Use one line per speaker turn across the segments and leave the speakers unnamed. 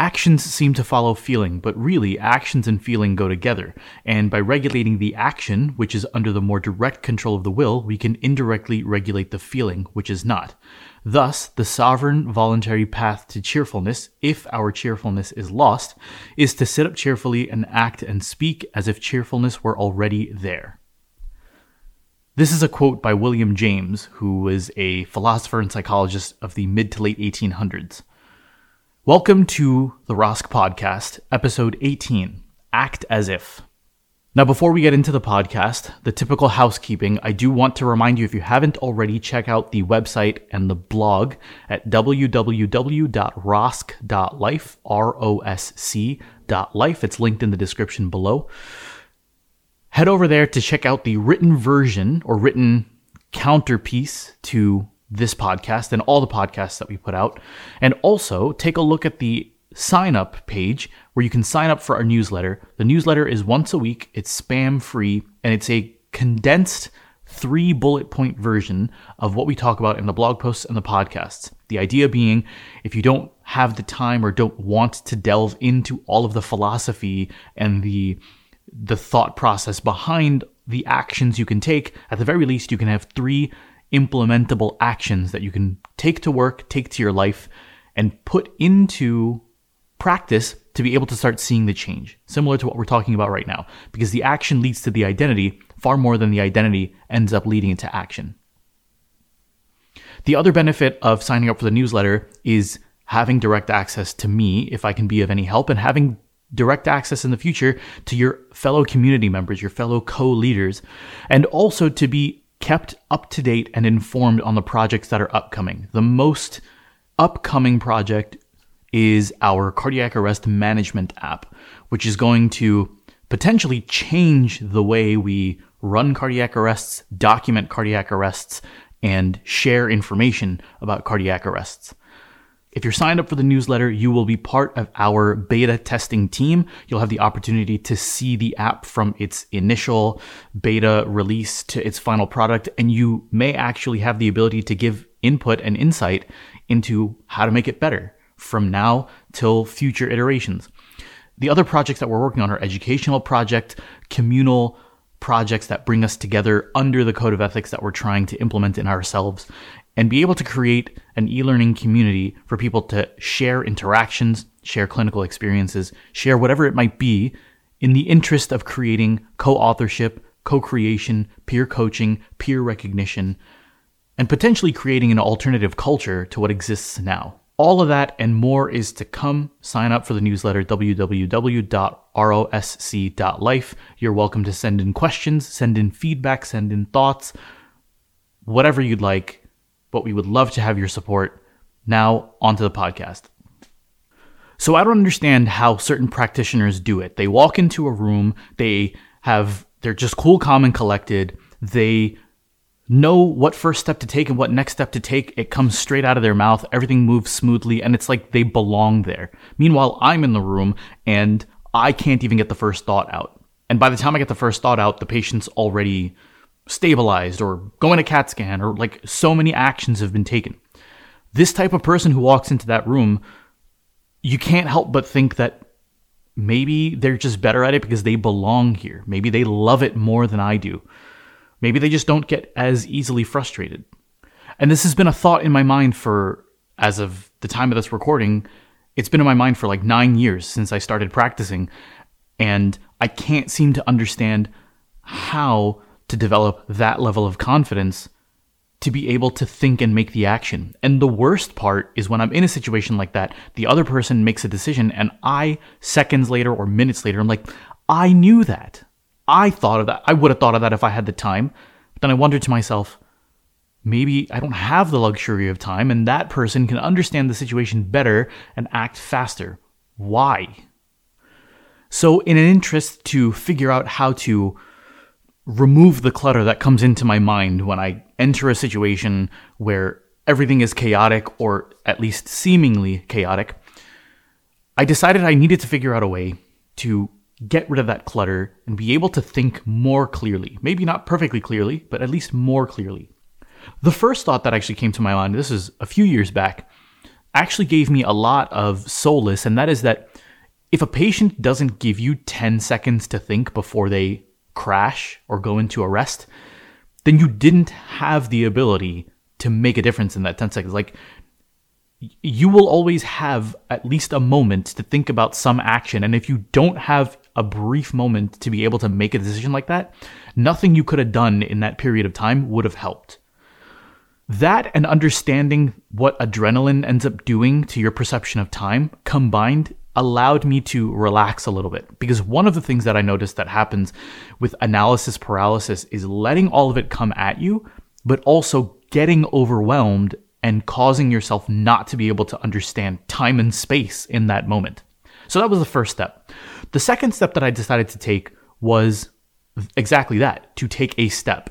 Actions seem to follow feeling, but really, actions and feeling go together. And by regulating the action, which is under the more direct control of the will, we can indirectly regulate the feeling, which is not. Thus, the sovereign voluntary path to cheerfulness, if our cheerfulness is lost, is to sit up cheerfully and act and speak as if cheerfulness were already there. This is a quote by William James, who was a philosopher and psychologist of the mid to late 1800s. Welcome to the ROSC Podcast, episode 18 Act as If. Now, before we get into the podcast, the typical housekeeping, I do want to remind you if you haven't already, check out the website and the blog at www.rosc.life, R O S C life. It's linked in the description below. Head over there to check out the written version or written counterpiece to this podcast and all the podcasts that we put out. And also take a look at the sign up page where you can sign up for our newsletter. The newsletter is once a week, it's spam free, and it's a condensed three bullet point version of what we talk about in the blog posts and the podcasts. The idea being if you don't have the time or don't want to delve into all of the philosophy and the the thought process behind the actions you can take, at the very least you can have three implementable actions that you can take to work, take to your life, and put into practice to be able to start seeing the change, similar to what we're talking about right now, because the action leads to the identity far more than the identity ends up leading into action. The other benefit of signing up for the newsletter is having direct access to me if I can be of any help and having direct access in the future to your fellow community members, your fellow co leaders, and also to be kept up to date and informed on the projects that are upcoming. The most upcoming project is our cardiac arrest management app, which is going to potentially change the way we run cardiac arrests, document cardiac arrests, and share information about cardiac arrests. If you're signed up for the newsletter, you will be part of our beta testing team. You'll have the opportunity to see the app from its initial beta release to its final product, and you may actually have the ability to give input and insight into how to make it better from now till future iterations. The other projects that we're working on are educational project, communal projects that bring us together under the code of ethics that we're trying to implement in ourselves and be able to create an e-learning community for people to share interactions, share clinical experiences, share whatever it might be in the interest of creating co-authorship, co-creation, peer coaching, peer recognition, and potentially creating an alternative culture to what exists now. All of that and more is to come. Sign up for the newsletter www.rosc.life. You're welcome to send in questions, send in feedback, send in thoughts, whatever you'd like but we would love to have your support. Now, onto the podcast. So, I don't understand how certain practitioners do it. They walk into a room, they have, they're just cool, calm, and collected. They know what first step to take and what next step to take. It comes straight out of their mouth. Everything moves smoothly, and it's like they belong there. Meanwhile, I'm in the room and I can't even get the first thought out. And by the time I get the first thought out, the patient's already stabilized or going to CAT scan or like so many actions have been taken. This type of person who walks into that room, you can't help but think that maybe they're just better at it because they belong here. Maybe they love it more than I do. Maybe they just don't get as easily frustrated. And this has been a thought in my mind for, as of the time of this recording, it's been in my mind for like nine years since I started practicing. And I can't seem to understand how to develop that level of confidence to be able to think and make the action. And the worst part is when I'm in a situation like that, the other person makes a decision and I, seconds later or minutes later, I'm like, I knew that. I thought of that. I would have thought of that if I had the time. But then I wondered to myself, maybe I don't have the luxury of time and that person can understand the situation better and act faster. Why? So, in an interest to figure out how to remove the clutter that comes into my mind when I enter a situation where everything is chaotic or at least seemingly chaotic, I decided I needed to figure out a way to get rid of that clutter and be able to think more clearly. Maybe not perfectly clearly, but at least more clearly. The first thought that actually came to my mind, this is a few years back, actually gave me a lot of solace, and that is that if a patient doesn't give you 10 seconds to think before they crash or go into arrest, then you didn't have the ability to make a difference in that 10 seconds. Like, you will always have at least a moment to think about some action. And if you don't have a brief moment to be able to make a decision like that, nothing you could have done in that period of time would have helped. That and understanding what adrenaline ends up doing to your perception of time combined allowed me to relax a little bit. Because one of the things that I noticed that happens with analysis paralysis is letting all of it come at you, but also getting overwhelmed and causing yourself not to be able to understand time and space in that moment. So that was the first step. The second step that I decided to take was exactly that to take a step.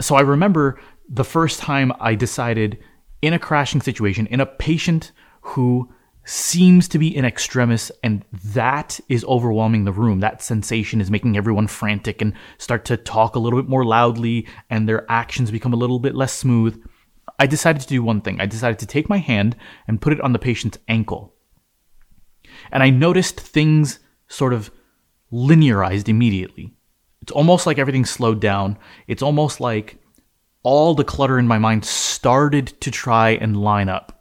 So I remember the first time I decided in a crashing situation, in a patient who seems to be in extremis and that is overwhelming the room. That sensation is making everyone frantic and start to talk a little bit more loudly and their actions become a little bit less smooth. I decided to do one thing. I decided to take my hand and put it on the patient's ankle. And i noticed things sort of linearized immediately. It's almost like everything slowed down. It's almost like all the clutter in my mind started to try and line up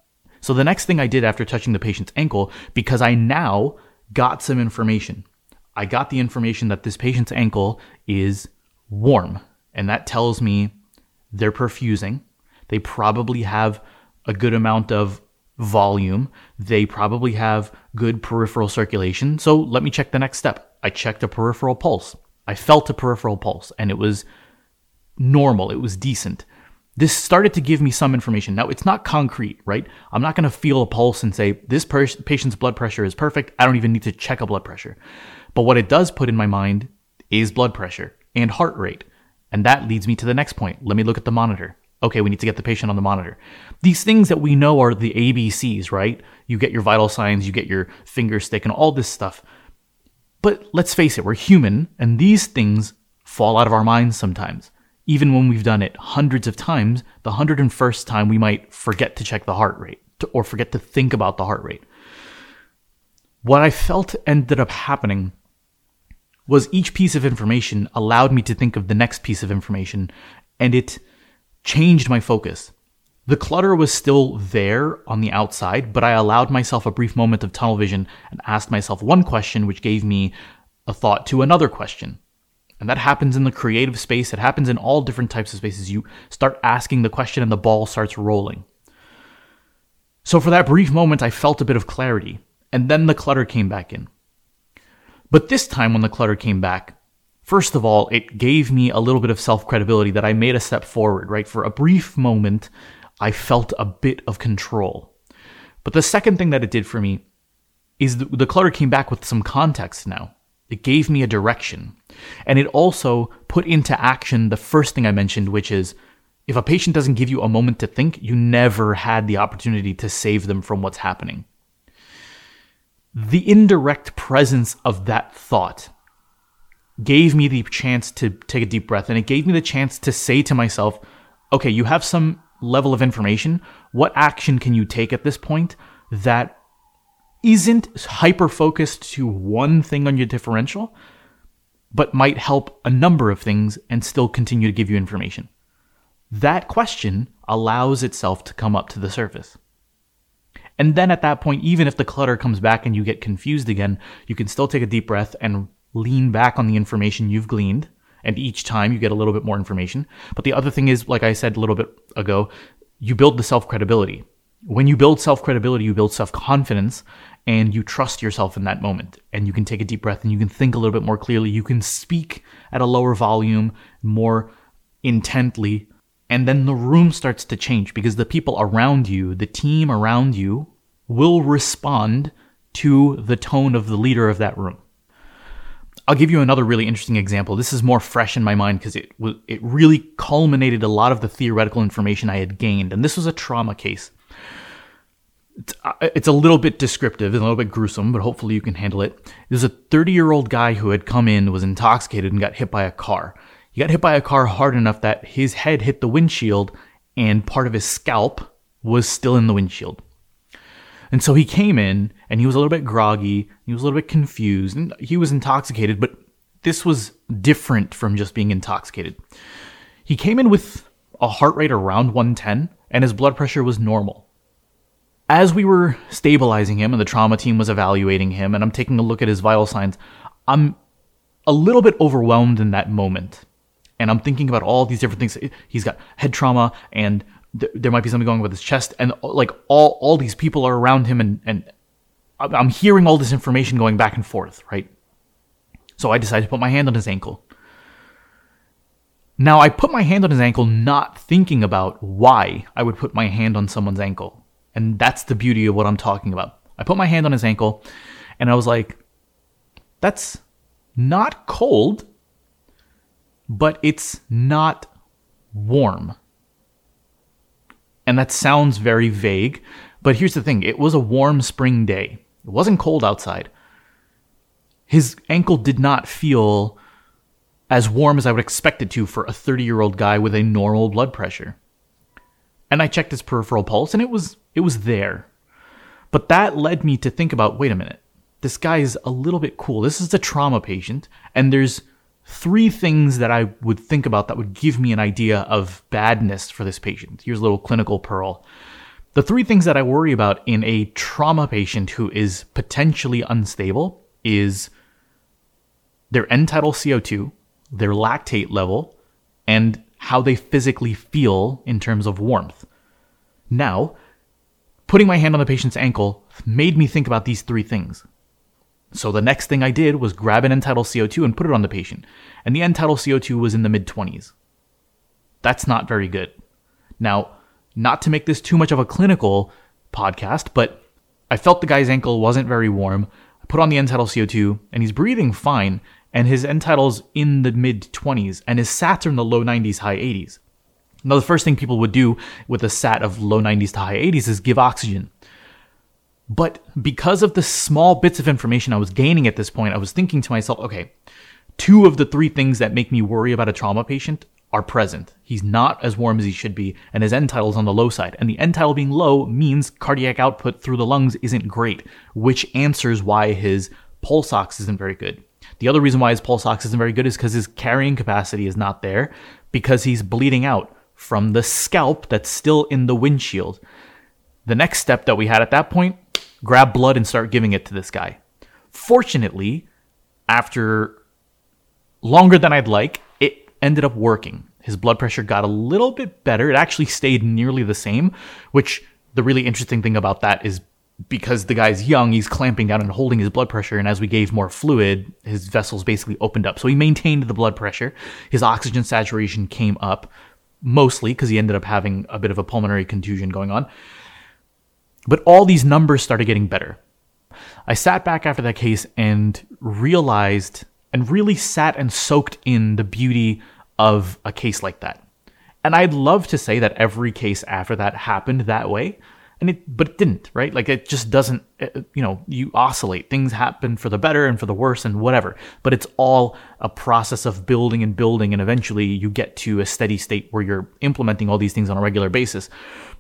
so the next thing I did after touching the patient's ankle, because I now got some information, I got the information that this patient's ankle is warm. And that tells me they're perfusing. They probably have a good amount of volume. They probably have good peripheral circulation. So let me check the next step. I checked a peripheral pulse. I felt a peripheral pulse and it was normal. It was decent this started to give me some information. Now, it's not concrete, right? I'm not going to feel a pulse and say, this patient's blood pressure is perfect. I don't even need to check a blood pressure. But what it does put in my mind is blood pressure and heart rate. And that leads me to the next point. Let me look at the monitor. Okay, we need to get the patient on the monitor. These things that we know are the ABCs, right? You get your vital signs, you get your finger stick, and all this stuff. But let's face it, we're human, and these things fall out of our minds sometimes even when we've done it hundreds of times, the 101st time we might forget to check the heart rate or forget to think about the heart rate. What I felt ended up happening was each piece of information allowed me to think of the next piece of information and it changed my focus. The clutter was still there on the outside, but I allowed myself a brief moment of tunnel vision and asked myself one question, which gave me a thought to another question. And that happens in the creative space. It happens in all different types of spaces. You start asking the question and the ball starts rolling. So for that brief moment, I felt a bit of clarity. And then the clutter came back in. But this time, when the clutter came back, first of all, it gave me a little bit of self credibility that I made a step forward, right? For a brief moment, I felt a bit of control. But the second thing that it did for me is the, the clutter came back with some context now. It gave me a direction. And it also put into action the first thing I mentioned, which is if a patient doesn't give you a moment to think, you never had the opportunity to save them from what's happening. The indirect presence of that thought gave me the chance to take a deep breath and it gave me the chance to say to myself, okay, you have some level of information. What action can you take at this point that isn't hyper focused to one thing on your differential, but might help a number of things and still continue to give you information. That question allows itself to come up to the surface. And then at that point, even if the clutter comes back and you get confused again, you can still take a deep breath and lean back on the information you've gleaned. And each time you get a little bit more information. But the other thing is, like I said a little bit ago, you build the self credibility. When you build self credibility, you build self confidence, and you trust yourself in that moment and you can take a deep breath and you can think a little bit more clearly. You can speak at a lower volume, more intently. And then the room starts to change because the people around you, the team around you, will respond to the tone of the leader of that room. I'll give you another really interesting example. This is more fresh in my mind because it it really culminated a lot of the theoretical information I had gained, and this was a trauma case it's, uh, it's a little bit descriptive and a little bit gruesome, but hopefully you can handle it. There's a 30 year old guy who had come in, was intoxicated, and got hit by a car. He got hit by a car hard enough that his head hit the windshield and part of his scalp was still in the windshield. And so he came in and he was a little bit groggy, he was a little bit confused, and he was intoxicated, but this was different from just being intoxicated. He came in with a heart rate around 110 and his blood pressure was normal. As we were stabilizing him and the trauma team was evaluating him and I'm taking a look at his vital signs, I'm a little bit overwhelmed in that moment. And I'm thinking about all these different things. He's got head trauma and th- there might be something going on with his chest and like all all these people are around him and and I'm hearing all this information going back and forth, right? So I decided to put my hand on his ankle. Now, I put my hand on his ankle not thinking about why I would put my hand on someone's ankle. And that's the beauty of what I'm talking about. I put my hand on his ankle and I was like, that's not cold, but it's not warm. And that sounds very vague, but here's the thing it was a warm spring day. It wasn't cold outside. His ankle did not feel as warm as I would expect it to for a 30 year old guy with a normal blood pressure. And I checked his peripheral pulse and it was it was there. But that led me to think about wait a minute. This guy is a little bit cool. This is a trauma patient and there's three things that I would think about that would give me an idea of badness for this patient. Here's a little clinical pearl. The three things that I worry about in a trauma patient who is potentially unstable is their end tidal CO2, their lactate level, and how they physically feel in terms of warmth. Now, putting my hand on the patient's ankle made me think about these three things. So the next thing I did was grab an end tidal CO2 and put it on the patient. And the end tidal CO2 was in the mid 20s. That's not very good. Now, not to make this too much of a clinical podcast, but I felt the guy's ankle wasn't very warm. I put on the end tidal CO2 and he's breathing fine and his end tidal's in the mid 20s, and his sats are in the low 90s, high 80s. Now, the first thing people would do with a sat of low 90s to high 80s is give oxygen. But because of the small bits of information I was gaining at this point, I was thinking to myself, okay, two of the three things that make me worry about a trauma patient are present. He's not as warm as he should be, and his end tidal is on the low side. And the end tidal being low means cardiac output through the lungs isn't great, which answers why his pulse ox isn't very good. The other reason why his pulse ox isn't very good is because his carrying capacity is not there because he's bleeding out from the scalp that's still in the windshield. The next step that we had at that point, grab blood and start giving it to this guy. Fortunately, after longer than I'd like, it ended up working. His blood pressure got a little bit better. It actually stayed nearly the same, which the really interesting thing about that is because the guy's young, he's clamping down and holding his blood pressure. And as we gave more fluid, his vessels basically opened up. So he maintained the blood pressure. His oxygen saturation came up mostly because he ended up having a bit of a pulmonary contusion going on. But all these numbers started getting better. I sat back after that case and realized and really sat and soaked in the beauty of a case like that. And I'd love to say that every case after that happened that way, and it but it didn't right? Like it just doesn't uh, you know you oscillate. Things happen for the better and for the worse and whatever. But it's all a process of building and building and eventually you get to a steady state where you're implementing all these things on a regular basis.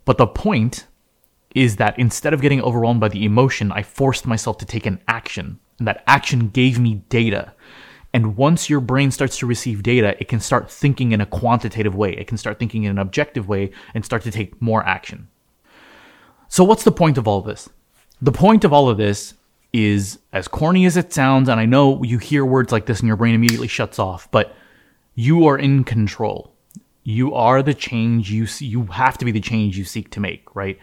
But the point is that instead of getting overwhelmed by the emotion i forced myself to take an action. And that action gave me data. And once your brain starts to receive data, it can start thinking in a quantitative way. It can start thinking in an objective way and start to take more action. So, what's the point of all this? The point of all of this is, as corny as it sounds, and I know you hear words like this and your brain immediately shuts off, but you are in control. You are the change you see, you have to be the change you seek to make, right?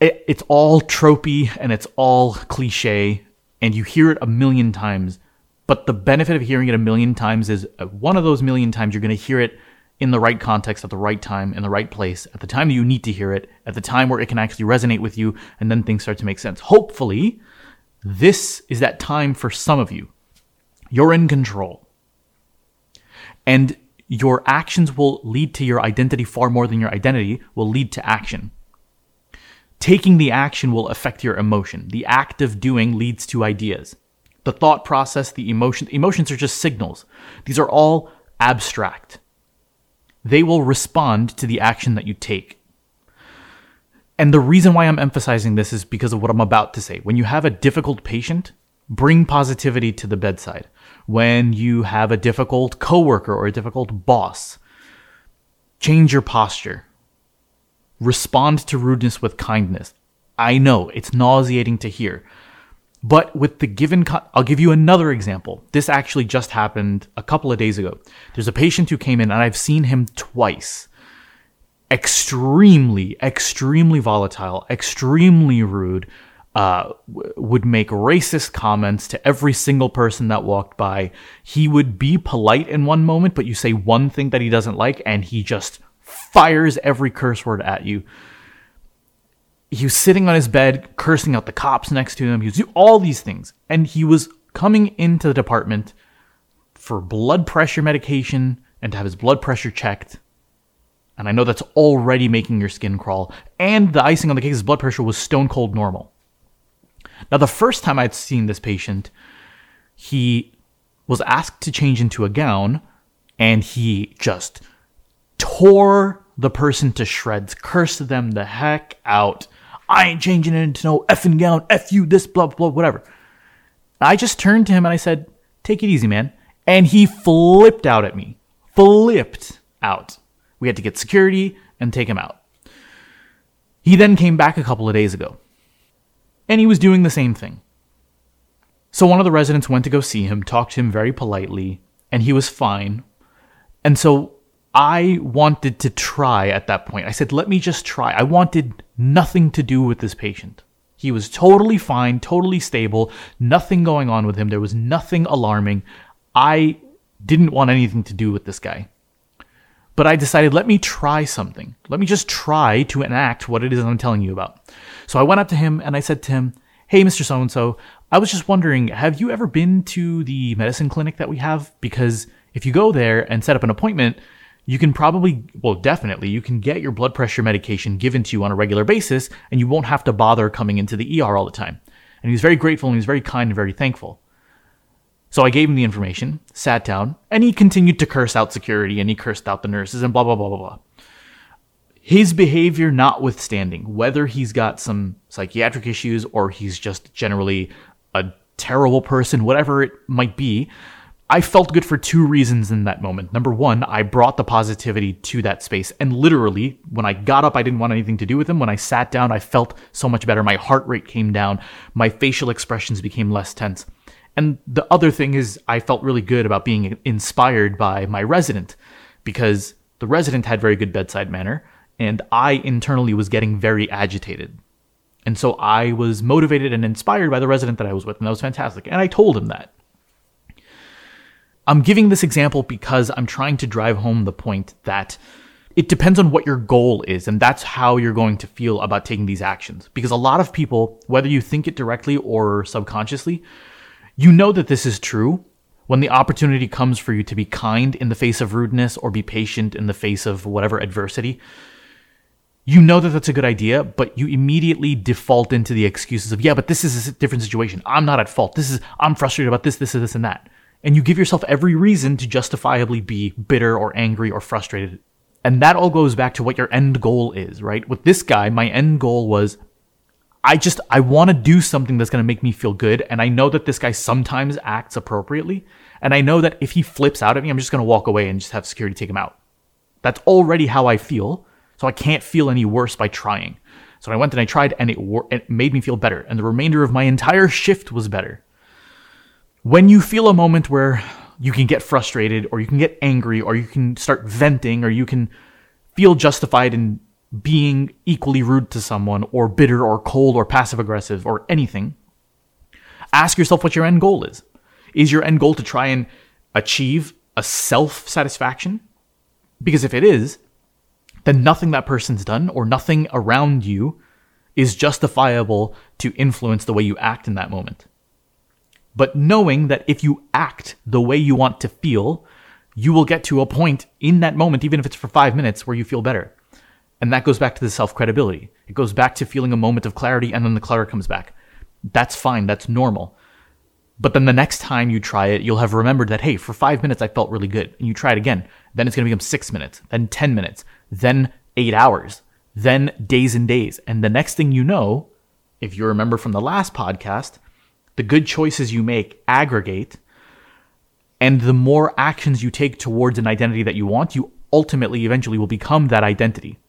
It, it's all tropey and it's all cliche, and you hear it a million times. But the benefit of hearing it a million times is uh, one of those million times you're going to hear it in the right context at the right time in the right place at the time you need to hear it at the time where it can actually resonate with you and then things start to make sense. Hopefully this is that time for some of you. You're in control. And your actions will lead to your identity far more than your identity will lead to action. Taking the action will affect your emotion. The act of doing leads to ideas. The thought process the emotion emotions are just signals. These are all abstract they will respond to the action that you take. And the reason why I'm emphasizing this is because of what I'm about to say. When you have a difficult patient, bring positivity to the bedside. When you have a difficult coworker or a difficult boss, change your posture. Respond to rudeness with kindness. I know it's nauseating to hear. But with the given, I'll give you another example. This actually just happened a couple of days ago. There's a patient who came in, and I've seen him twice extremely, extremely volatile, extremely rude, uh, w- would make racist comments to every single person that walked by. He would be polite in one moment, but you say one thing that he doesn't like, and he just fires every curse word at you. He was sitting on his bed, cursing out the cops next to him. He was doing all these things. And he was coming into the department for blood pressure medication and to have his blood pressure checked and I know that's already making your skin crawl. And the icing on the cake, his blood pressure was stone cold normal. Now, the first time I'd seen this patient, he was asked to change into a gown, and he just tore the person to shreds, cursed them the heck out. I ain't changing it into no effing gown, F you, this, blah, blah, whatever. I just turned to him and I said, Take it easy, man. And he flipped out at me. Flipped out. We had to get security and take him out. He then came back a couple of days ago, and he was doing the same thing. So one of the residents went to go see him, talked to him very politely, and he was fine. And so I wanted to try at that point. I said, let me just try. I wanted nothing to do with this patient. He was totally fine, totally stable, nothing going on with him. There was nothing alarming. I didn't want anything to do with this guy. But I decided, let me try something. Let me just try to enact what it is I'm telling you about. So I went up to him and I said to him, Hey, Mr. So and so, I was just wondering, have you ever been to the medicine clinic that we have? Because if you go there and set up an appointment, you can probably, well, definitely, you can get your blood pressure medication given to you on a regular basis and you won't have to bother coming into the ER all the time. And he was very grateful and he was very kind and very thankful. So I gave him the information, sat down, and he continued to curse out security and he cursed out the nurses and blah, blah, blah, blah, blah. His behavior notwithstanding, whether he's got some psychiatric issues or he's just generally a terrible person, whatever it might be, I felt good for two reasons in that moment. Number one, I brought the positivity to that space. And literally, when I got up, I didn't want anything to do with him. When I sat down, I felt so much better. My heart rate came down. My facial expressions became less tense. And the other thing is, I felt really good about being inspired by my resident because the resident had very good bedside manner, and I internally was getting very agitated. And so I was motivated and inspired by the resident that I was with, and that was fantastic. And I told him that. I'm giving this example because I'm trying to drive home the point that it depends on what your goal is, and that's how you're going to feel about taking these actions. Because a lot of people, whether you think it directly or subconsciously, you know that this is true when the opportunity comes for you to be kind in the face of rudeness or be patient in the face of whatever adversity. You know that that's a good idea, but you immediately default into the excuses of, yeah, but this is a different situation. I'm not at fault. This is, I'm frustrated about this, this, is this, and that. And you give yourself every reason to justifiably be bitter or angry or frustrated. And that all goes back to what your end goal is, right? With this guy, my end goal was I just I want to do something that's going to make me feel good and I know that this guy sometimes acts appropriately and I know that if he flips out at me I'm just going to walk away and just have security take him out. That's already how I feel, so I can't feel any worse by trying. So I went and I tried and it, wor- it made me feel better and the remainder of my entire shift was better. When you feel a moment where you can get frustrated or you can get angry or you can start venting or you can feel justified in being equally rude to someone, or bitter, or cold, or passive aggressive, or anything, ask yourself what your end goal is. Is your end goal to try and achieve a self satisfaction? Because if it is, then nothing that person's done or nothing around you is justifiable to influence the way you act in that moment. But knowing that if you act the way you want to feel, you will get to a point in that moment, even if it's for five minutes, where you feel better. And that goes back to the self credibility. It goes back to feeling a moment of clarity and then the clutter comes back. That's fine. That's normal. But then the next time you try it, you'll have remembered that, hey, for five minutes I felt really good. And you try it again. Then it's going to become six minutes, then 10 minutes, then eight hours, then days and days. And the next thing you know, if you remember from the last podcast, the good choices you make aggregate. And the more actions you take towards an identity that you want, you ultimately, eventually will become that identity.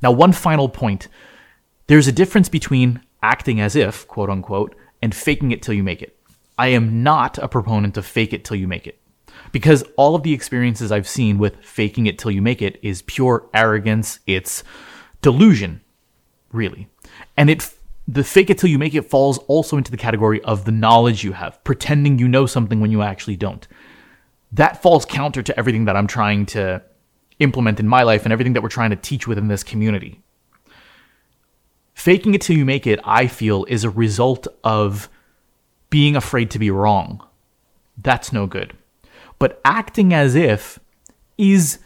Now, one final point there's a difference between acting as if, quote unquote, and faking it till you make it. I am not a proponent of fake it till you make it. Because all of the experiences I've seen with faking it till you make it is pure arrogance, it's delusion, really. And it the fake it till you make it falls also into the category of the knowledge you have, pretending you know something when you actually don't. That falls counter to everything that I'm trying to implement in my life and everything that we're trying to teach within this community. Faking it till you make it, I feel, is a result of being afraid to be wrong. That's no good. But acting as if is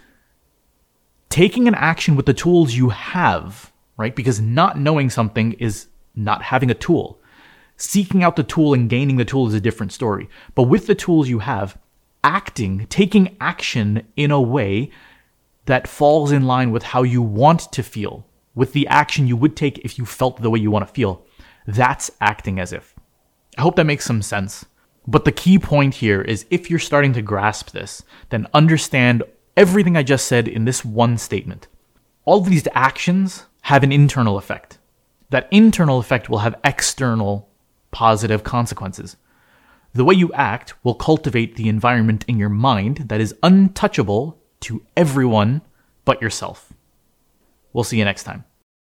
taking an action with the tools you have, right? Because not knowing something is not having a tool. Seeking out the tool and gaining the tool is a different story. But with the tools you have, acting, taking action in a way that falls in line with how you want to feel, with the action you would take if you felt the way you want to feel. That's acting as if. I hope that makes some sense. But the key point here is if you're starting to grasp this, then understand everything I just said in this one statement. All of these actions have an internal effect. That internal effect will have external positive consequences. The way you act will cultivate the environment in your mind that is untouchable to everyone but yourself. We'll see you next time.